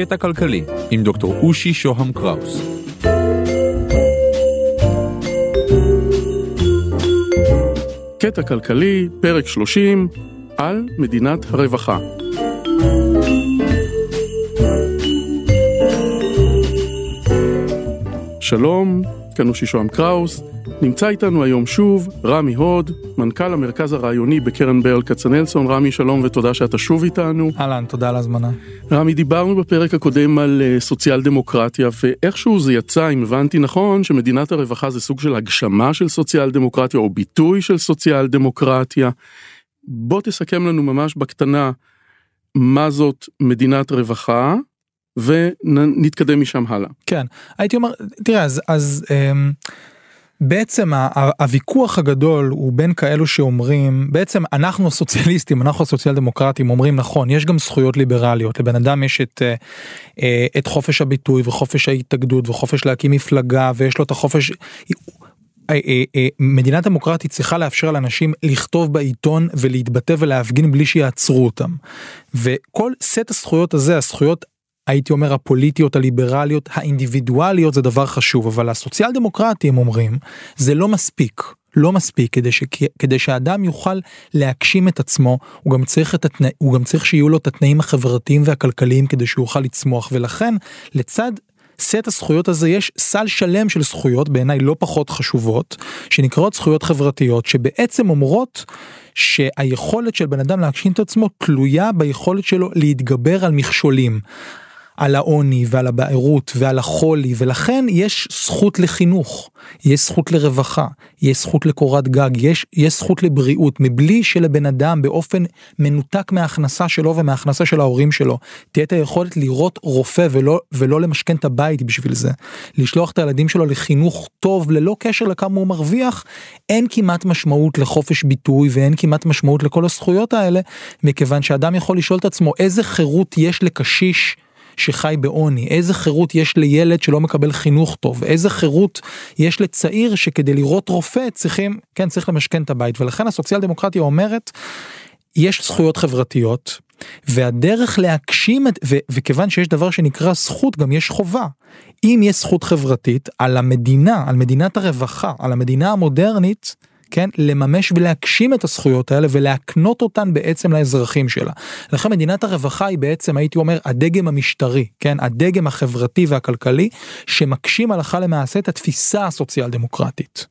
קטע כלכלי עם דוקטור אושי שוהם קראוס. קטע כלכלי, פרק 30, על מדינת הרווחה. שלום, כאן אושי שוהם קראוס, נמצא איתנו היום שוב רמי הוד, מנכ"ל המרכז הרעיוני בקרן ברל כצנלסון. רמי, שלום ותודה שאתה שוב איתנו. אהלן, תודה על ההזמנה. רמי, דיברנו בפרק הקודם על uh, סוציאל דמוקרטיה, ואיכשהו זה יצא, אם הבנתי נכון, שמדינת הרווחה זה סוג של הגשמה של סוציאל דמוקרטיה, או ביטוי של סוציאל דמוקרטיה. בוא תסכם לנו ממש בקטנה מה זאת מדינת רווחה, ונתקדם משם הלאה. כן, הייתי אומר, תראה, אז... אז אמ... בעצם הוויכוח הגדול הוא בין כאלו שאומרים בעצם אנחנו הסוציאליסטים אנחנו הסוציאל דמוקרטים אומרים נכון יש גם זכויות ליברליות לבן אדם יש את, אה, אה, את חופש הביטוי וחופש ההתאגדות וחופש להקים מפלגה ויש לו את החופש. אה, מדינה דמוקרטית צריכה לאפשר לאנשים לכתוב בעיתון ולהתבטא ולהפגין בלי שיעצרו אותם. וכל סט הזכויות הזה הזכויות הייתי אומר הפוליטיות הליברליות האינדיבידואליות זה דבר חשוב אבל הסוציאל דמוקרטים אומרים זה לא מספיק לא מספיק כדי, ש... כדי שאדם יוכל להגשים את עצמו הוא גם צריך את התנא... הוא גם צריך שיהיו לו את התנאים החברתיים והכלכליים כדי שהוא יוכל לצמוח ולכן לצד סט הזכויות הזה יש סל שלם של זכויות בעיניי לא פחות חשובות שנקראות זכויות חברתיות שבעצם אומרות שהיכולת של בן אדם להגשים את עצמו תלויה ביכולת שלו להתגבר על מכשולים. על העוני ועל הבערות ועל החולי ולכן יש זכות לחינוך, יש זכות לרווחה, יש זכות לקורת גג, יש, יש זכות לבריאות מבלי שלבן אדם באופן מנותק מההכנסה שלו ומההכנסה של ההורים שלו תהיה את היכולת לראות רופא ולא, ולא למשכן את הבית בשביל זה, לשלוח את הילדים שלו לחינוך טוב ללא קשר לכמה הוא מרוויח, אין כמעט משמעות לחופש ביטוי ואין כמעט משמעות לכל הזכויות האלה מכיוון שאדם יכול לשאול את עצמו איזה חירות יש לקשיש שחי בעוני, איזה חירות יש לילד שלא מקבל חינוך טוב, איזה חירות יש לצעיר שכדי לראות רופא צריכים, כן צריך למשכן את הבית? ולכן הסוציאל דמוקרטיה אומרת יש זכויות חברתיות והדרך להגשים את ו, וכיוון שיש דבר שנקרא זכות גם יש חובה. אם יש זכות חברתית על המדינה על מדינת הרווחה על המדינה המודרנית כן, לממש ולהגשים את הזכויות האלה ולהקנות אותן בעצם לאזרחים שלה. לכן מדינת הרווחה היא בעצם הייתי אומר הדגם המשטרי, כן, הדגם החברתי והכלכלי שמגשים הלכה למעשה את התפיסה הסוציאל דמוקרטית.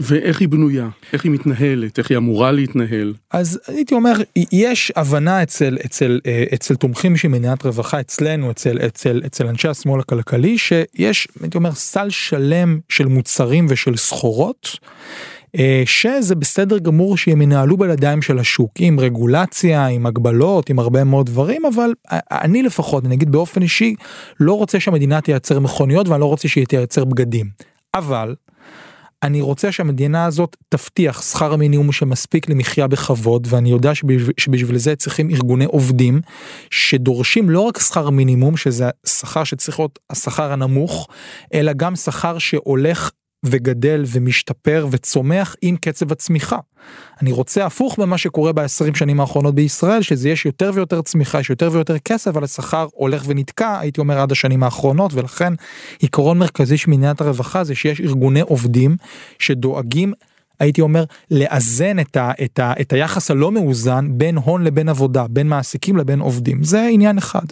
ואיך היא בנויה, איך היא מתנהלת, איך היא אמורה להתנהל. אז הייתי אומר, יש הבנה אצל, אצל, אה, אצל תומכים של מדינת רווחה, אצלנו, אצל, אצל, אצל אנשי השמאל הכלכלי, שיש, הייתי אומר, סל שלם של מוצרים ושל סחורות. אה, שזה בסדר גמור שהם ינהלו בידיים של השוק עם רגולציה עם הגבלות עם הרבה מאוד דברים אבל אני לפחות נגיד באופן אישי לא רוצה שהמדינה תייצר מכוניות ואני לא רוצה שהיא תייצר בגדים אבל. אני רוצה שהמדינה הזאת תבטיח שכר מינימום שמספיק למחיה בכבוד ואני יודע שבשביל זה צריכים ארגוני עובדים שדורשים לא רק שכר מינימום שזה שכר שצריך להיות השכר הנמוך אלא גם שכר שהולך וגדל ומשתפר וצומח עם קצב הצמיחה. אני רוצה הפוך ממה שקורה בעשרים שנים האחרונות בישראל שזה יש יותר ויותר צמיחה יש יותר ויותר כסף אבל השכר הולך ונתקע הייתי אומר עד השנים האחרונות ולכן עיקרון מרכזי של מדינת הרווחה זה שיש ארגוני עובדים שדואגים הייתי אומר לאזן את, ה, את, ה, את היחס הלא מאוזן בין הון לבין עבודה בין מעסיקים לבין עובדים זה עניין אחד.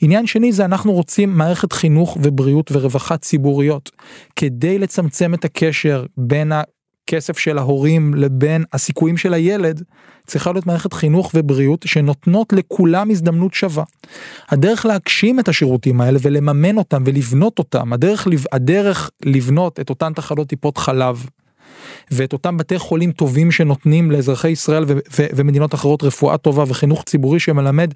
עניין שני זה אנחנו רוצים מערכת חינוך ובריאות ורווחה ציבוריות כדי לצמצם את הקשר בין הכסף של ההורים לבין הסיכויים של הילד צריכה להיות מערכת חינוך ובריאות שנותנות לכולם הזדמנות שווה. הדרך להגשים את השירותים האלה ולממן אותם ולבנות אותם הדרך, הדרך לבנות את אותן תחנות טיפות חלב ואת אותם בתי חולים טובים שנותנים לאזרחי ישראל ו- ו- ומדינות אחרות רפואה טובה וחינוך ציבורי שמלמד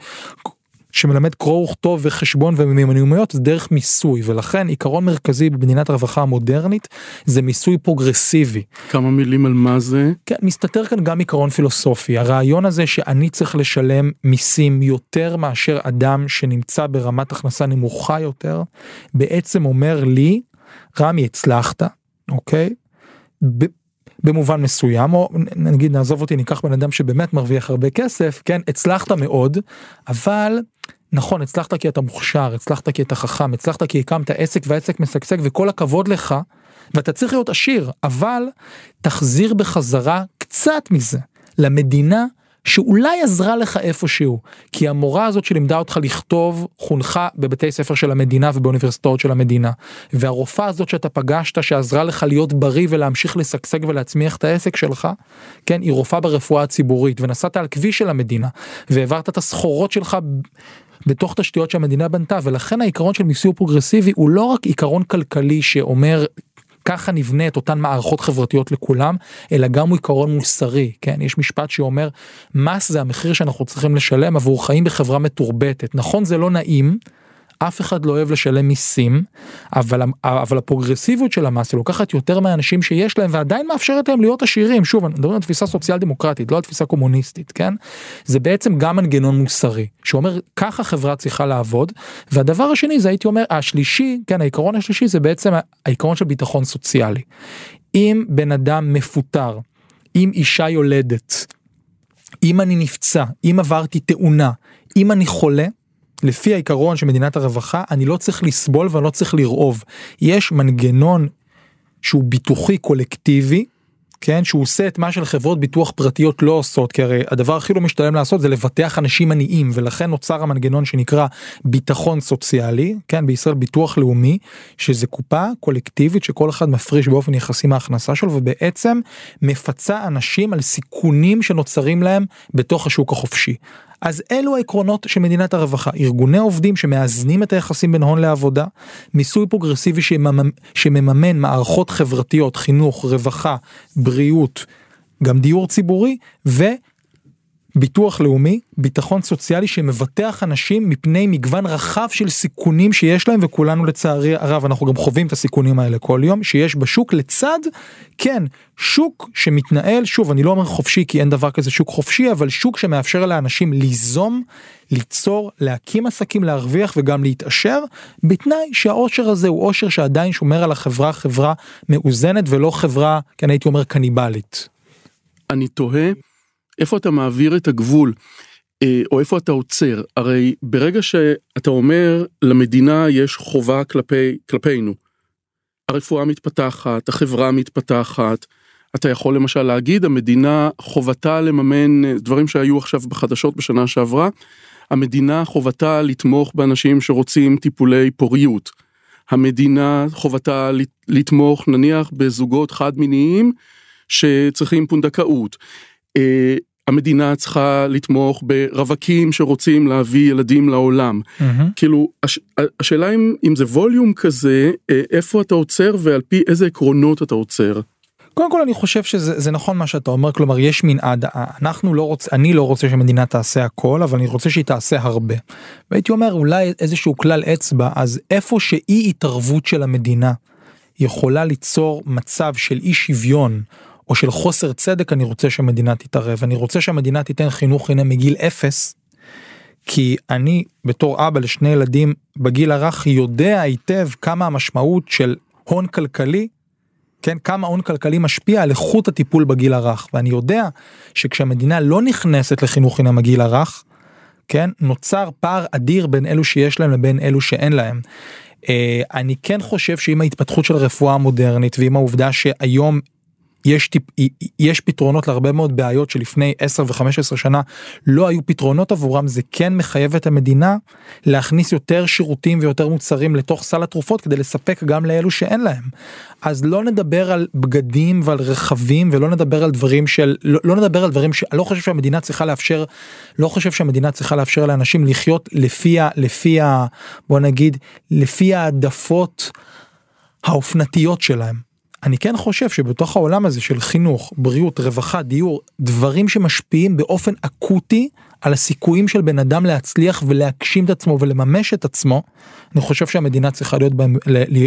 שמלמד קרוא וכתוב וחשבון ומיומנויות זה דרך מיסוי ולכן עיקרון מרכזי במדינת הרווחה המודרנית זה מיסוי פרוגרסיבי. כמה מילים על מה זה? כן, מסתתר כאן גם עיקרון פילוסופי הרעיון הזה שאני צריך לשלם מיסים יותר מאשר אדם שנמצא ברמת הכנסה נמוכה יותר בעצם אומר לי רמי הצלחת אוקיי. במובן מסוים או נגיד נעזוב אותי ניקח בן אדם שבאמת מרוויח הרבה כסף כן הצלחת מאוד אבל נכון הצלחת כי אתה מוכשר הצלחת כי אתה חכם הצלחת כי הקמת עסק והעסק משגשג וכל הכבוד לך ואתה צריך להיות עשיר אבל תחזיר בחזרה קצת מזה למדינה שאולי עזרה לך איפשהו כי המורה הזאת שלימדה אותך לכתוב חונכה בבתי ספר של המדינה ובאוניברסיטאות של המדינה. והרופאה הזאת שאתה פגשת שעזרה לך להיות בריא ולהמשיך לשגשג ולהצמיח את העסק שלך כן היא רופאה ברפואה הציבורית ונסעת על כביש של המדינה והעברת את הסחורות שלך בתוך תשתיות שהמדינה בנתה ולכן העיקרון של מיסוי פרוגרסיבי הוא לא רק עיקרון כלכלי שאומר ככה נבנה את אותן מערכות חברתיות לכולם אלא גם הוא עיקרון מוסרי כן יש משפט שאומר מס זה המחיר שאנחנו צריכים לשלם עבור חיים בחברה מתורבתת נכון זה לא נעים. אף אחד לא אוהב לשלם מיסים, אבל, אבל הפרוגרסיביות של המס היא לוקחת יותר מהאנשים שיש להם ועדיין מאפשרת להם להיות עשירים. שוב, אני מדבר על תפיסה סוציאל דמוקרטית, לא על תפיסה קומוניסטית, כן? זה בעצם גם מנגנון מוסרי, שאומר ככה חברה צריכה לעבוד. והדבר השני זה הייתי אומר, השלישי, כן, העיקרון השלישי זה בעצם העיקרון של ביטחון סוציאלי. אם בן אדם מפוטר, אם אישה יולדת, אם אני נפצע, אם עברתי תאונה, אם אני חולה, לפי העיקרון של מדינת הרווחה אני לא צריך לסבול ואני לא צריך לרעוב. יש מנגנון שהוא ביטוחי קולקטיבי כן שהוא עושה את מה של חברות ביטוח פרטיות לא עושות כי הרי הדבר הכי לא משתלם לעשות זה לבטח אנשים עניים ולכן נוצר המנגנון שנקרא ביטחון סוציאלי כן בישראל ביטוח לאומי שזה קופה קולקטיבית שכל אחד מפריש באופן יחסי מההכנסה שלו ובעצם מפצה אנשים על סיכונים שנוצרים להם בתוך השוק החופשי. אז אלו העקרונות של מדינת הרווחה ארגוני עובדים שמאזנים את היחסים בין הון לעבודה מיסוי פרוגרסיבי שמממן, שמממן מערכות חברתיות חינוך רווחה בריאות גם דיור ציבורי ו... ביטוח לאומי, ביטחון סוציאלי שמבטח אנשים מפני מגוון רחב של סיכונים שיש להם וכולנו לצערי הרב אנחנו גם חווים את הסיכונים האלה כל יום שיש בשוק לצד כן שוק שמתנהל שוב אני לא אומר חופשי כי אין דבר כזה שוק חופשי אבל שוק שמאפשר לאנשים ליזום ליצור להקים עסקים להרוויח וגם להתעשר בתנאי שהאושר הזה הוא אושר שעדיין שומר על החברה חברה מאוזנת ולא חברה כן הייתי אומר קניבלית. אני תוהה איפה אתה מעביר את הגבול, אה, או איפה אתה עוצר. הרי ברגע שאתה אומר למדינה יש חובה כלפי, כלפינו, הרפואה מתפתחת, החברה מתפתחת, אתה יכול למשל להגיד המדינה חובתה לממן אה, דברים שהיו עכשיו בחדשות בשנה שעברה, המדינה חובתה לתמוך באנשים שרוצים טיפולי פוריות. המדינה חובתה לתמוך נניח בזוגות חד מיניים שצריכים פונדקאות. אה, המדינה צריכה לתמוך ברווקים שרוצים להביא ילדים לעולם. Mm-hmm. כאילו הש, השאלה אם, אם זה ווליום כזה אה, איפה אתה עוצר ועל פי איזה עקרונות אתה עוצר. קודם כל אני חושב שזה נכון מה שאתה אומר כלומר יש מנעד אנחנו לא רוצים אני לא רוצה שמדינה תעשה הכל אבל אני רוצה שהיא תעשה הרבה. והייתי אומר אולי איזשהו כלל אצבע אז איפה שאי התערבות של המדינה יכולה ליצור מצב של אי שוויון או של חוסר צדק אני רוצה שהמדינה תתערב אני רוצה שהמדינה תיתן חינוך הנה מגיל אפס. כי אני בתור אבא לשני ילדים בגיל הרך יודע היטב כמה המשמעות של הון כלכלי. כן כמה הון כלכלי משפיע על איכות הטיפול בגיל הרך ואני יודע שכשהמדינה לא נכנסת לחינוך הנה מגיל הרך. כן נוצר פער אדיר בין אלו שיש להם לבין אלו שאין להם. Uh, אני כן חושב שעם ההתפתחות של הרפואה המודרנית ועם העובדה שהיום יש, טיפ, יש פתרונות להרבה מאוד בעיות שלפני 10 ו-15 שנה לא היו פתרונות עבורם זה כן מחייב את המדינה להכניס יותר שירותים ויותר מוצרים לתוך סל התרופות כדי לספק גם לאלו שאין להם. אז לא נדבר על בגדים ועל רכבים ולא נדבר על דברים של לא, לא נדבר על דברים שאני לא חושב שהמדינה צריכה לאפשר לא חושב שהמדינה צריכה לאפשר לאנשים לחיות לפי ה... לפי ה... בוא נגיד לפי העדפות האופנתיות שלהם. אני כן חושב שבתוך העולם הזה של חינוך, בריאות, רווחה, דיור, דברים שמשפיעים באופן אקוטי על הסיכויים של בן אדם להצליח ולהגשים את עצמו ולממש את עצמו, אני חושב שהמדינה צריכה להיות בהם,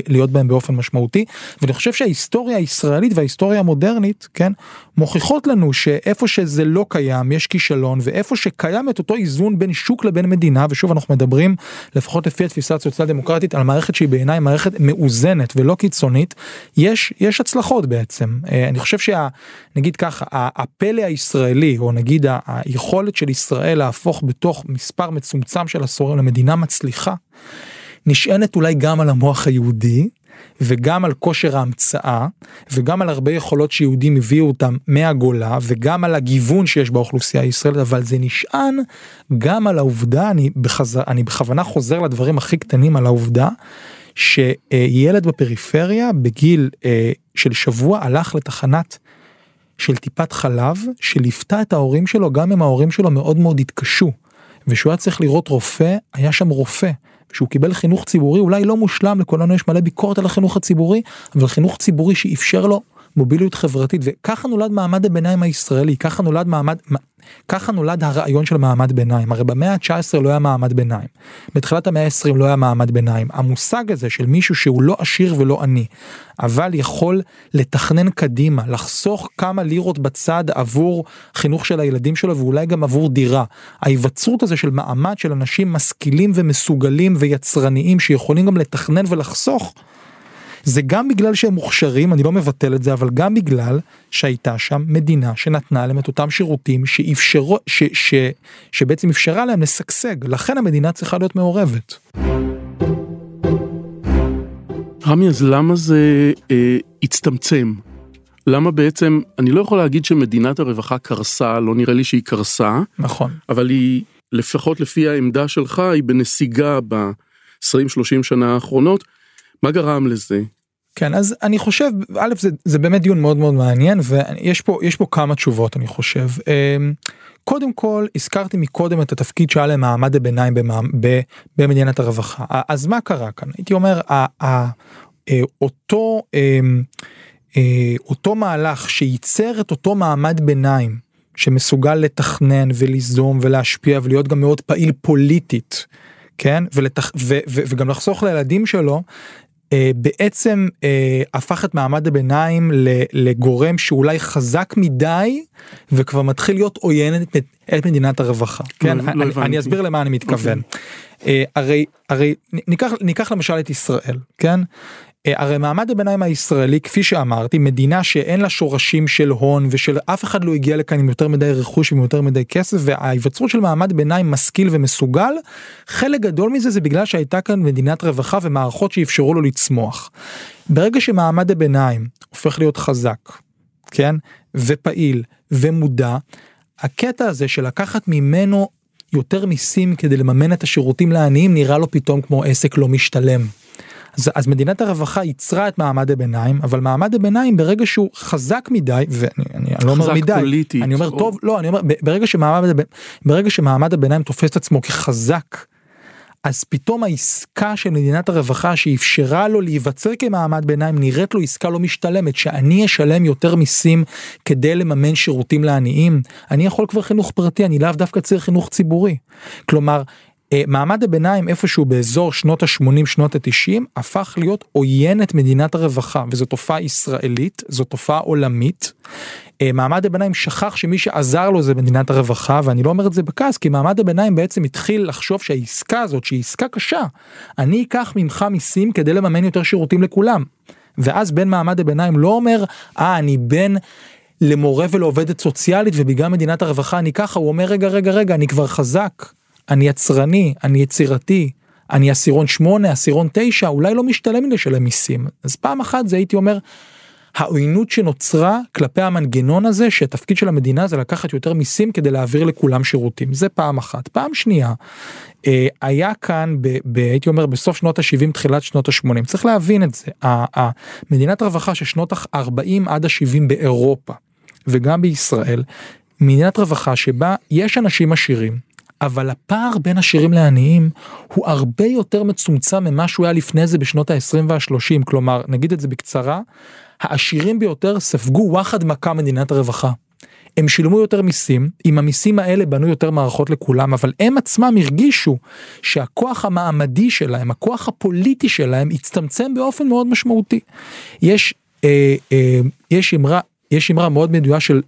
להיות בהם באופן משמעותי, ואני חושב שההיסטוריה הישראלית וההיסטוריה המודרנית, כן, מוכיחות לנו שאיפה שזה לא קיים יש כישלון, ואיפה שקיים את אותו איזון בין שוק לבין מדינה, ושוב אנחנו מדברים, לפחות לפי התפיסה הסוציאל דמוקרטית, על מערכת שהיא בעיניי מערכת מאוזנת ולא קיצונית, יש, יש הצלחות בעצם. אה, אני חושב שה... נגיד ככה, הפלא הישראלי, או נגיד היכולת של ישראל ישראל להפוך בתוך מספר מצומצם של עשורים למדינה מצליחה, נשענת אולי גם על המוח היהודי, וגם על כושר ההמצאה וגם על הרבה יכולות שיהודים הביאו אותם מהגולה וגם על הגיוון שיש באוכלוסייה הישראלית אבל זה נשען גם על העובדה אני, בחז... אני בכוונה חוזר לדברים הכי קטנים על העובדה שילד בפריפריה בגיל אה, של שבוע הלך לתחנת של טיפת חלב שליוותה את ההורים שלו גם אם ההורים שלו מאוד מאוד התקשו. ושהוא היה צריך לראות רופא היה שם רופא שהוא קיבל חינוך ציבורי אולי לא מושלם לכולנו יש מלא ביקורת על החינוך הציבורי אבל חינוך ציבורי שאפשר לו מוביליות חברתית וככה נולד מעמד הביניים הישראלי ככה נולד מעמד ככה נולד הרעיון של מעמד ביניים. הרי במאה ה-19 לא היה מעמד ביניים. בתחילת המאה ה-20 לא היה מעמד ביניים. המושג הזה של מישהו שהוא לא עשיר ולא עני אבל יכול לתכנן קדימה לחסוך כמה לירות בצד עבור חינוך של הילדים שלו ואולי גם עבור דירה. ההיווצרות הזה של מעמד של אנשים משכילים ומסוגלים ויצרניים שיכולים גם לתכנן ולחסוך. זה גם בגלל שהם מוכשרים, אני לא מבטל את זה, אבל גם בגלל שהייתה שם מדינה שנתנה להם את אותם שירותים שאפשרו, ש, ש, שבעצם אפשרה להם לשגשג, לכן המדינה צריכה להיות מעורבת. רמי, אז למה זה אה, הצטמצם? למה בעצם, אני לא יכול להגיד שמדינת הרווחה קרסה, לא נראה לי שהיא קרסה. נכון. אבל היא, לפחות לפי העמדה שלך, היא בנסיגה ב-20-30 שנה האחרונות. מה גרם לזה? כן אז אני חושב א' זה, זה באמת דיון מאוד מאוד מעניין ויש פה יש פה כמה תשובות אני חושב. אמ, קודם כל הזכרתי מקודם את התפקיד שהיה למעמד הביניים במדינת הרווחה. אז מה קרה כאן? הייתי אומר אה, אותו אמ, אה, אותו מהלך שייצר את אותו מעמד ביניים שמסוגל לתכנן וליזום ולהשפיע ולהיות גם מאוד פעיל פוליטית כן? ולתח... ו... ו... וגם לחסוך לילדים שלו בעצם אה, הפך את מעמד הביניים לגורם שאולי חזק מדי וכבר מתחיל להיות עוין את, את מדינת הרווחה. לא, כן, לא אני, אני אסביר למה אני מתכוון. אוקיי. אה, הרי הרי ניקח ניקח למשל את ישראל כן אה, הרי מעמד הביניים הישראלי כפי שאמרתי מדינה שאין לה שורשים של הון ושל אף אחד לא הגיע לכאן עם יותר מדי רכוש ועם יותר מדי כסף וההיווצרות של מעמד ביניים משכיל ומסוגל חלק גדול מזה זה בגלל שהייתה כאן מדינת רווחה ומערכות שאפשרו לו לצמוח. ברגע שמעמד הביניים הופך להיות חזק כן ופעיל ומודע הקטע הזה של לקחת ממנו יותר מיסים כדי לממן את השירותים לעניים נראה לו פתאום כמו עסק לא משתלם. אז, אז מדינת הרווחה ייצרה את מעמד הביניים אבל מעמד הביניים ברגע שהוא חזק מדי ואני אני, אני לא אומר מדי פוליטית, אני אומר או... טוב לא אני אומר ברגע שמעמד ברגע שמעמד הביניים תופס את עצמו כחזק. אז פתאום העסקה של מדינת הרווחה שאפשרה לו להיווצר כמעמד ביניים נראית לו עסקה לא משתלמת שאני אשלם יותר מיסים כדי לממן שירותים לעניים אני יכול כבר חינוך פרטי אני לאו דווקא צריך חינוך ציבורי. כלומר מעמד הביניים איפשהו באזור שנות ה-80 שנות ה-90 הפך להיות עוין את מדינת הרווחה וזו תופעה ישראלית זו תופעה עולמית. אה, מעמד הביניים שכח שמי שעזר לו זה מדינת הרווחה ואני לא אומר את זה בכעס כי מעמד הביניים בעצם התחיל לחשוב שהעסקה הזאת שהיא עסקה קשה אני אקח ממך מיסים כדי לממן יותר שירותים לכולם. ואז בן מעמד הביניים לא אומר אה אני בן למורה ולעובדת סוציאלית ובגלל מדינת הרווחה אני ככה הוא אומר רגע רגע רגע אני כבר חזק אני יצרני, אני יצירתי, אני עשירון 8, עשירון 9, אולי לא משתלם לי לשלם מיסים. אז פעם אחת זה הייתי אומר, העוינות שנוצרה כלפי המנגנון הזה שהתפקיד של המדינה זה לקחת יותר מיסים כדי להעביר לכולם שירותים. זה פעם אחת. פעם שנייה אה, היה כאן ב, ב, הייתי אומר בסוף שנות ה-70 תחילת שנות ה-80. צריך להבין את זה. מדינת רווחה של שנות ה-40 עד ה-70 באירופה וגם בישראל מדינת רווחה שבה יש אנשים עשירים אבל הפער בין עשירים לעניים הוא הרבה יותר מצומצם ממה שהוא היה לפני זה בשנות ה-20 וה-30 כלומר נגיד את זה בקצרה העשירים ביותר ספגו וואחד מכה מדינת הרווחה. הם שילמו יותר מיסים, עם המיסים האלה בנו יותר מערכות לכולם, אבל הם עצמם הרגישו שהכוח המעמדי שלהם, הכוח הפוליטי שלהם, הצטמצם באופן מאוד משמעותי. יש, אה, אה, יש אמרה, יש אמרה מאוד מדויה של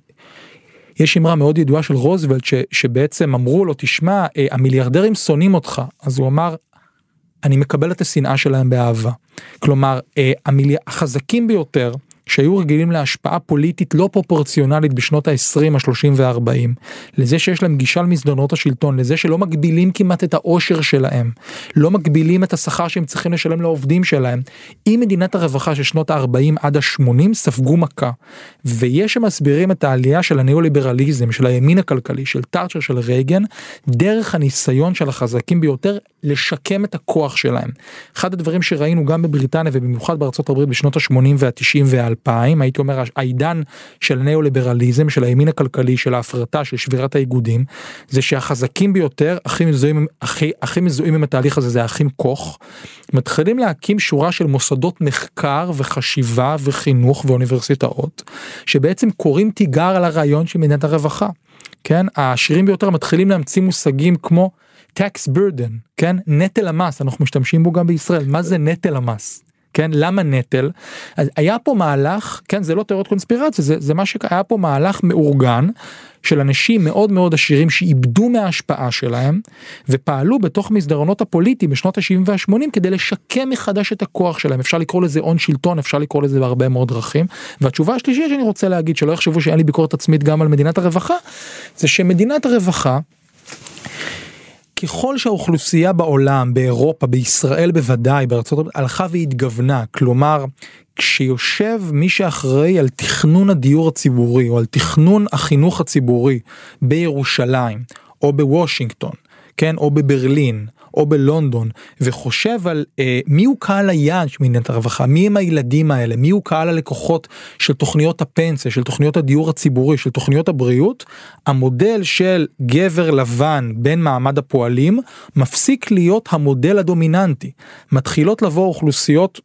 יש אמרה מאוד ידועה של רוזוולט ש, שבעצם אמרו לו תשמע אה, המיליארדרים שונאים אותך אז הוא אמר אני מקבל את השנאה שלהם באהבה. כלומר אה, המילי... החזקים ביותר שהיו רגילים להשפעה פוליטית לא פרופורציונלית בשנות ה-20, ה-30 וה-40, לזה שיש להם גישה למסדרונות השלטון, לזה שלא מגבילים כמעט את העושר שלהם, לא מגבילים את השכר שהם צריכים לשלם לעובדים שלהם. אם מדינת הרווחה של שנות ה-40 עד ה-80 ספגו מכה, ויש שמסבירים את העלייה של הניאו-ליברליזם, של הימין הכלכלי, של תאצ'ר, של רייגן, דרך הניסיון של החזקים ביותר לשקם את הכוח שלהם. אחד הדברים שראינו גם בבריטניה ובמיוחד בארצות הברית בשנות ה-80 וה-90 וה-2000, הייתי אומר העידן של ניאו-ליברליזם, של הימין הכלכלי, של ההפרטה, של שבירת האיגודים, זה שהחזקים ביותר, הכי מזוהים, הכי, הכי מזוהים עם התהליך הזה זה האחים קוך, מתחילים להקים שורה של מוסדות מחקר וחשיבה וחינוך ואוניברסיטאות, שבעצם קוראים תיגר על הרעיון של מדינת הרווחה. כן, העשירים ביותר מתחילים להמציא מושגים כמו tax burden, כן, נטל המס, אנחנו משתמשים בו גם בישראל, מה זה נטל המס? כן? למה נטל? אז היה פה מהלך כן זה לא תיאוריות קונספירציה זה זה מה שהיה פה מהלך מאורגן של אנשים מאוד מאוד עשירים שאיבדו מההשפעה שלהם ופעלו בתוך מסדרונות הפוליטיים בשנות ה-70 וה-80 כדי לשקם מחדש את הכוח שלהם. אפשר לקרוא לזה הון שלטון אפשר לקרוא לזה בהרבה מאוד דרכים. והתשובה השלישית שאני רוצה להגיד שלא יחשבו שאין לי ביקורת עצמית גם על מדינת הרווחה זה שמדינת הרווחה. ככל שהאוכלוסייה בעולם, באירופה, בישראל בוודאי, בארצות הברית, הלכה והתגוונה, כלומר, כשיושב מי שאחראי על תכנון הדיור הציבורי או על תכנון החינוך הציבורי בירושלים או בוושינגטון, כן, או בברלין, או בלונדון וחושב על אה, מי הוא קהל היעד של מדינת הרווחה, מי הם הילדים האלה, מי הוא קהל הלקוחות של תוכניות הפנסיה, של תוכניות הדיור הציבורי, של תוכניות הבריאות, המודל של גבר לבן בין מעמד הפועלים מפסיק להיות המודל הדומיננטי. מתחילות לבוא אוכלוסיות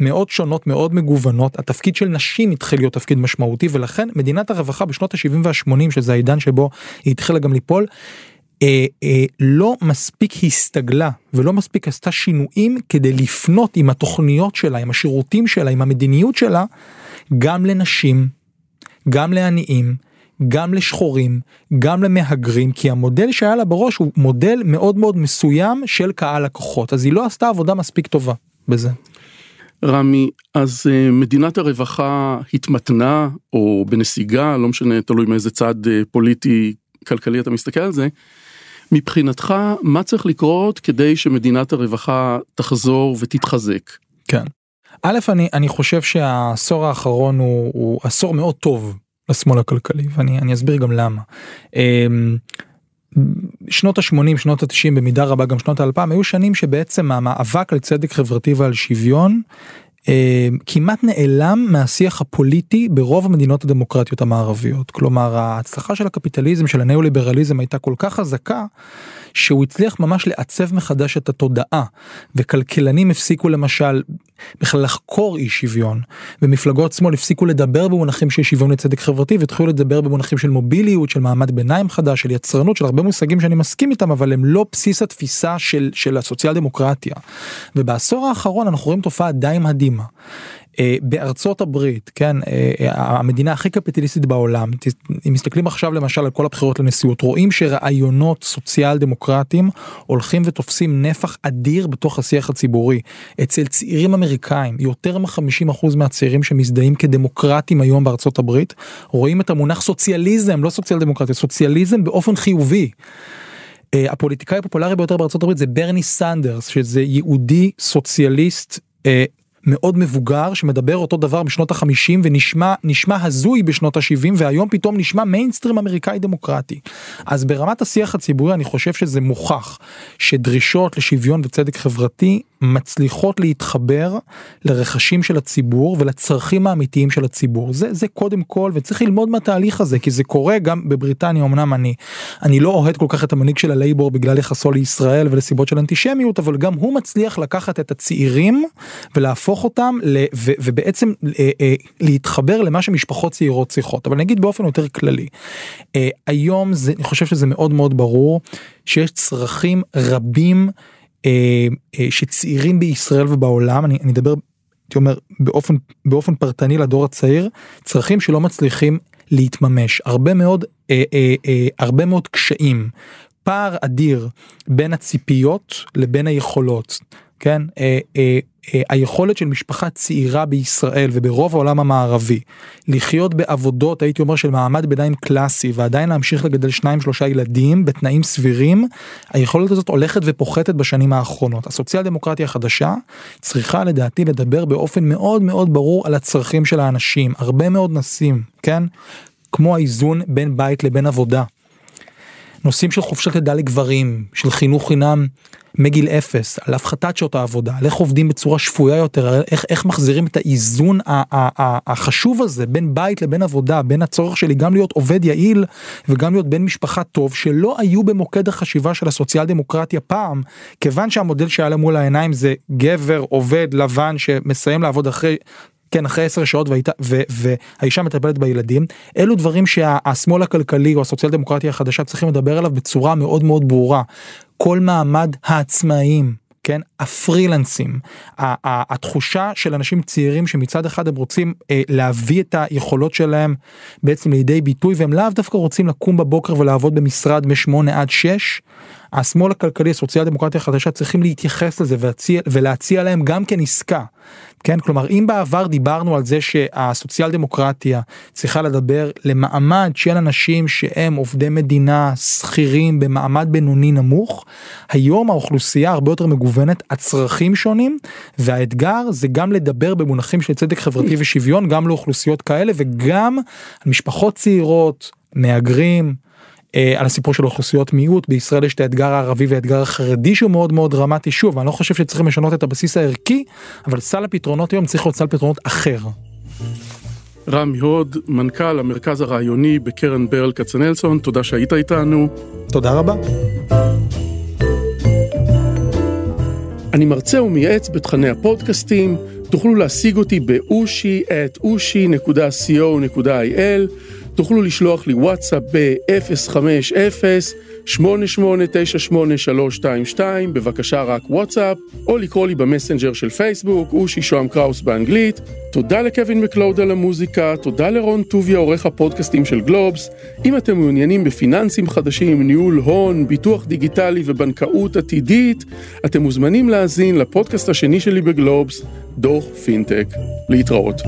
מאוד שונות מאוד מגוונות. התפקיד של נשים התחיל להיות תפקיד משמעותי ולכן מדינת הרווחה בשנות ה-70 וה-80 שזה העידן שבו היא התחילה גם ליפול אה, אה, לא מספיק הסתגלה ולא מספיק עשתה שינויים כדי לפנות עם התוכניות שלה, עם השירותים שלה, עם המדיניות שלה, גם לנשים, גם לעניים, גם לשחורים, גם למהגרים, כי המודל שהיה לה בראש הוא מודל מאוד מאוד מסוים של קהל לקוחות, אז היא לא עשתה עבודה מספיק טובה בזה. רמי, אז uh, מדינת הרווחה התמתנה או בנסיגה, לא משנה, תלוי מאיזה צד uh, פוליטי כלכלי אתה מסתכל על זה, מבחינתך, מה צריך לקרות כדי שמדינת הרווחה תחזור ותתחזק? כן. א', אני, אני חושב שהעשור האחרון הוא, הוא עשור מאוד טוב לשמאל הכלכלי, ואני אסביר גם למה. אמ, שנות ה-80, שנות ה-90, במידה רבה גם שנות ה-2000, היו שנים שבעצם המאבק על צדק חברתי ועל שוויון כמעט נעלם מהשיח הפוליטי ברוב המדינות הדמוקרטיות המערביות. כלומר ההצלחה של הקפיטליזם של הניאו-ליברליזם הייתה כל כך חזקה שהוא הצליח ממש לעצב מחדש את התודעה וכלכלנים הפסיקו למשל בכלל לחקור אי שוויון ומפלגות שמאל הפסיקו לדבר במונחים של שוויון לצדק חברתי והתחילו לדבר במונחים של מוביליות של מעמד ביניים חדש של יצרנות של הרבה מושגים שאני מסכים איתם אבל הם לא בסיס התפיסה של של הסוציאל דמוקרטיה. ובעשור האחרון אנחנו רואים תופעה די מדהימה. אה, בארצות הברית כן אה, אה, המדינה הכי קפיטליסטית בעולם אם מסתכלים עכשיו למשל על כל הבחירות לנשיאות רואים שרעיונות סוציאל דמוקרטיים הולכים ותופסים נפח אדיר בתוך השיח הציבורי אצל צעירים אמריקאים יותר מ-50% מהצעירים שמזדהים כדמוקרטים היום בארצות הברית רואים את המונח סוציאליזם לא סוציאל דמוקרטיה סוציאליזם באופן חיובי. הפוליטיקאי הפופולרי ביותר בארצות הברית זה ברני סנדרס שזה יהודי סוציאליסט מאוד מבוגר שמדבר אותו דבר בשנות החמישים ונשמע נשמע הזוי בשנות השבעים והיום פתאום נשמע מיינסטרים אמריקאי דמוקרטי. אז ברמת השיח הציבורי אני חושב שזה מוכח שדרישות לשוויון וצדק חברתי מצליחות להתחבר לרכשים של הציבור ולצרכים האמיתיים של הציבור זה זה קודם כל וצריך ללמוד מהתהליך הזה כי זה קורה גם בבריטניה אמנם אני אני לא אוהד כל כך את המנהיג של הלייבור בגלל יחסו לישראל ולסיבות של אנטישמיות אבל גם הוא מצליח לקחת את הצעירים ולהפוך אותם ל, ו, ובעצם אה, אה, להתחבר למה שמשפחות צעירות צריכות אבל נגיד באופן יותר כללי אה, היום זה אני חושב שזה מאוד מאוד ברור שיש צרכים רבים. אה, אה, שצעירים בישראל ובעולם אני, אני אדבר הייתי אומר באופן באופן פרטני לדור הצעיר צרכים שלא מצליחים להתממש הרבה מאוד אה, אה, אה, הרבה מאוד קשיים פער אדיר בין הציפיות לבין היכולות. כן, אה, אה, אה, היכולת של משפחה צעירה בישראל וברוב העולם המערבי לחיות בעבודות הייתי אומר של מעמד ביניים קלאסי ועדיין להמשיך לגדל שניים שלושה ילדים בתנאים סבירים היכולת הזאת הולכת ופוחתת בשנים האחרונות. הסוציאל דמוקרטיה החדשה צריכה לדעתי לדבר באופן מאוד מאוד ברור על הצרכים של האנשים. הרבה מאוד נשים כן? כמו האיזון בין בית לבין עבודה. נושאים של חופשת לידה לגברים של חינוך חינם מגיל אפס, על הפחתת שעות העבודה, על איך עובדים בצורה שפויה יותר, איך, איך מחזירים את האיזון החשוב הזה בין בית לבין עבודה, בין הצורך שלי גם להיות עובד יעיל וגם להיות בן משפחה טוב, שלא היו במוקד החשיבה של הסוציאל דמוקרטיה פעם, כיוון שהמודל שהיה להם מול העיניים זה גבר עובד לבן שמסיים לעבוד אחרי כן אחרי עשר שעות והאישה, והאישה מטפלת בילדים אלו דברים שהשמאל הכלכלי או הסוציאל דמוקרטיה החדשה צריכים לדבר עליו בצורה מאוד מאוד ברורה כל מעמד העצמאים כן הפרילנסים התחושה של אנשים צעירים שמצד אחד הם רוצים אה, להביא את היכולות שלהם בעצם לידי ביטוי והם לאו דווקא רוצים לקום בבוקר ולעבוד במשרד משמונה עד שש. השמאל הכלכלי הסוציאל דמוקרטיה החדשה צריכים להתייחס לזה ולהציע, ולהציע להם גם כן עסקה. כן? כלומר אם בעבר דיברנו על זה שהסוציאל דמוקרטיה צריכה לדבר למעמד של אנשים שהם עובדי מדינה שכירים במעמד בינוני נמוך היום האוכלוסייה הרבה יותר מגוונת הצרכים שונים והאתגר זה גם לדבר במונחים של צדק חברתי ושוויון גם לאוכלוסיות כאלה וגם משפחות צעירות מהגרים על הסיפור של אוכלוסיות מיעוט בישראל יש את האתגר הערבי והאתגר החרדי שהוא מאוד מאוד דרמטי שוב אני לא חושב שצריכים לשנות את הבסיס הערכי אבל סל הפתרונות היום צריך להיות סל פתרונות אחר. רם יהוד, מנכ"ל המרכז הרעיוני בקרן ברל כצנלסון, תודה שהיית איתנו. תודה רבה. אני מרצה ומייעץ בתכני הפודקאסטים, תוכלו להשיג אותי באושי at אושי.co.il תוכלו לשלוח לי וואטסאפ ב-050-8898-322, בבקשה רק וואטסאפ, או לקרוא לי במסנג'ר של פייסבוק, אושי שוהם קראוס באנגלית. תודה לקווין מקלוד על המוזיקה, תודה לרון טוביה, עורך הפודקאסטים של גלובס. אם אתם מעוניינים בפיננסים חדשים, ניהול הון, ביטוח דיגיטלי ובנקאות עתידית, אתם מוזמנים להאזין לפודקאסט השני שלי בגלובס, דוח פינטק. להתראות.